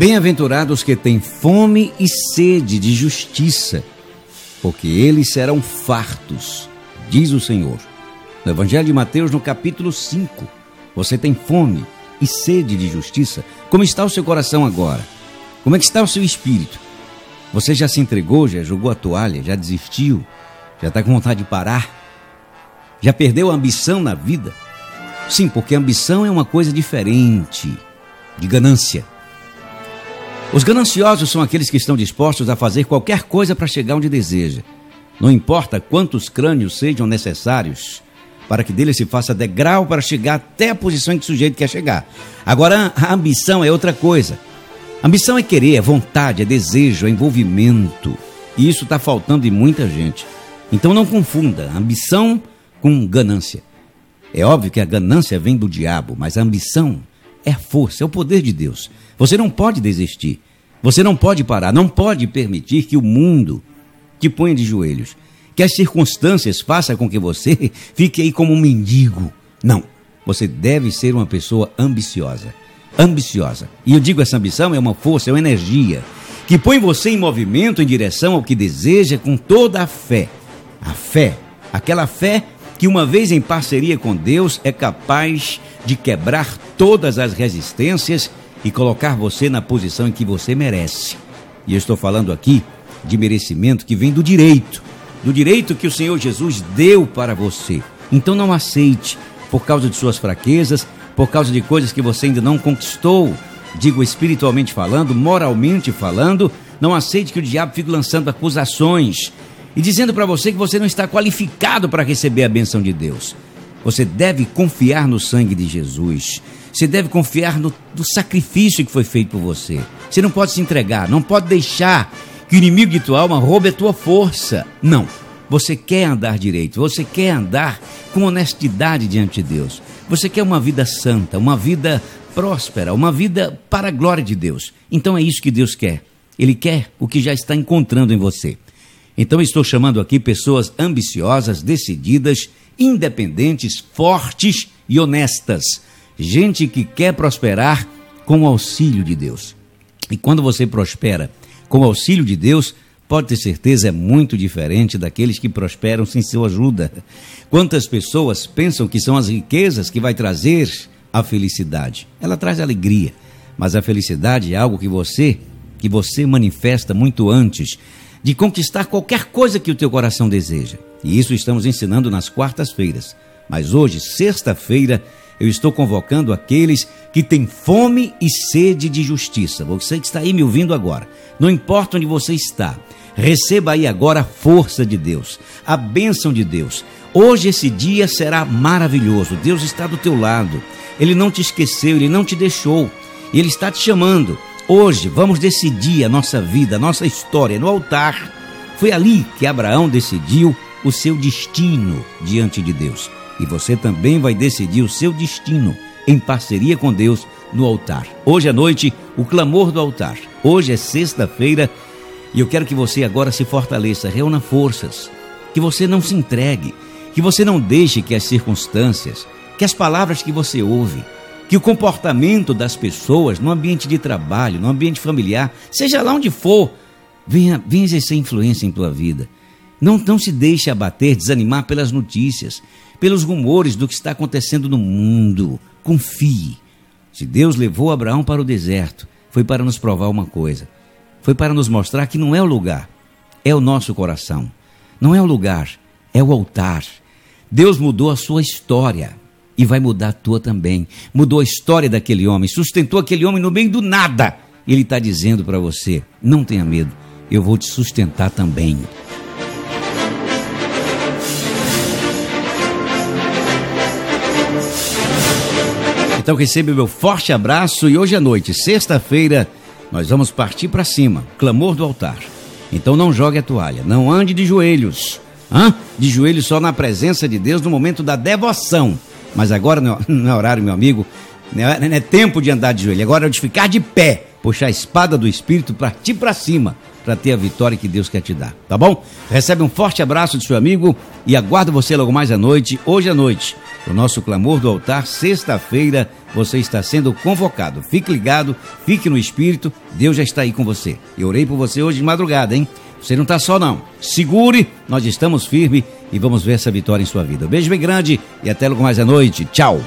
Bem-aventurados que têm fome e sede de justiça, porque eles serão fartos, diz o Senhor. No Evangelho de Mateus, no capítulo 5, você tem fome e sede de justiça. Como está o seu coração agora? Como é que está o seu espírito? Você já se entregou, já jogou a toalha, já desistiu, já está com vontade de parar? Já perdeu a ambição na vida? Sim, porque ambição é uma coisa diferente de ganância. Os gananciosos são aqueles que estão dispostos a fazer qualquer coisa para chegar onde deseja. Não importa quantos crânios sejam necessários para que dele se faça degrau para chegar até a posição em que o sujeito quer chegar. Agora, a ambição é outra coisa. Ambição é querer, é vontade, é desejo, é envolvimento. E isso está faltando em muita gente. Então não confunda ambição com ganância. É óbvio que a ganância vem do diabo, mas a ambição é força, é o poder de Deus. Você não pode desistir. Você não pode parar, não pode permitir que o mundo te ponha de joelhos, que as circunstâncias façam com que você fique aí como um mendigo. Não. Você deve ser uma pessoa ambiciosa. Ambiciosa. E eu digo essa ambição é uma força, é uma energia que põe você em movimento em direção ao que deseja com toda a fé. A fé, aquela fé que uma vez em parceria com Deus é capaz de quebrar todas as resistências e colocar você na posição em que você merece. E eu estou falando aqui de merecimento que vem do direito, do direito que o Senhor Jesus deu para você. Então não aceite por causa de suas fraquezas, por causa de coisas que você ainda não conquistou, digo espiritualmente falando, moralmente falando, não aceite que o diabo fique lançando acusações e dizendo para você que você não está qualificado para receber a benção de Deus. Você deve confiar no sangue de Jesus. Você deve confiar no, no, sacrifício que foi feito por você. Você não pode se entregar, não pode deixar que o inimigo de tua alma roube a tua força. Não. Você quer andar direito, você quer andar com honestidade diante de Deus. Você quer uma vida santa, uma vida próspera, uma vida para a glória de Deus. Então é isso que Deus quer. Ele quer o que já está encontrando em você. Então estou chamando aqui pessoas ambiciosas, decididas, independentes, fortes e honestas. Gente que quer prosperar com o auxílio de Deus. E quando você prospera com o auxílio de Deus, pode ter certeza é muito diferente daqueles que prosperam sem sua ajuda. Quantas pessoas pensam que são as riquezas que vai trazer a felicidade? Ela traz alegria, mas a felicidade é algo que você que você manifesta muito antes de conquistar qualquer coisa que o teu coração deseja. E isso estamos ensinando nas quartas-feiras. Mas hoje, sexta-feira, eu estou convocando aqueles que têm fome e sede de justiça. Você que está aí me ouvindo agora, não importa onde você está, receba aí agora a força de Deus, a bênção de Deus. Hoje esse dia será maravilhoso. Deus está do teu lado. Ele não te esqueceu, ele não te deixou. Ele está te chamando. Hoje vamos decidir a nossa vida, a nossa história no altar. Foi ali que Abraão decidiu o seu destino diante de Deus. E você também vai decidir o seu destino em parceria com Deus no altar. Hoje à noite, o clamor do altar. Hoje é sexta-feira e eu quero que você agora se fortaleça, reúna forças, que você não se entregue, que você não deixe que as circunstâncias, que as palavras que você ouve, que o comportamento das pessoas no ambiente de trabalho, no ambiente familiar, seja lá onde for, venha, venha exercer influência em tua vida. Não, não se deixe abater, desanimar pelas notícias, pelos rumores do que está acontecendo no mundo. Confie. Se Deus levou Abraão para o deserto, foi para nos provar uma coisa. Foi para nos mostrar que não é o lugar, é o nosso coração. Não é o lugar, é o altar. Deus mudou a sua história e vai mudar a tua também. Mudou a história daquele homem, sustentou aquele homem no meio do nada. Ele está dizendo para você: não tenha medo, eu vou te sustentar também. Então receba meu forte abraço e hoje à noite, sexta-feira, nós vamos partir para cima, clamor do altar. Então não jogue a toalha, não ande de joelhos. Hã? De joelhos só na presença de Deus no momento da devoção. Mas agora não é horário, meu amigo, não é, não é tempo de andar de joelho, agora é de ficar de pé, puxar a espada do Espírito, partir para cima, para ter a vitória que Deus quer te dar, tá bom? Recebe um forte abraço do seu amigo e aguardo você logo mais à noite, hoje à noite, o nosso clamor do altar, sexta-feira, você está sendo convocado. Fique ligado, fique no espírito, Deus já está aí com você. Eu orei por você hoje de madrugada, hein? Você não está só, não. Segure, nós estamos firmes e vamos ver essa vitória em sua vida. beijo bem grande e até logo mais à noite. Tchau.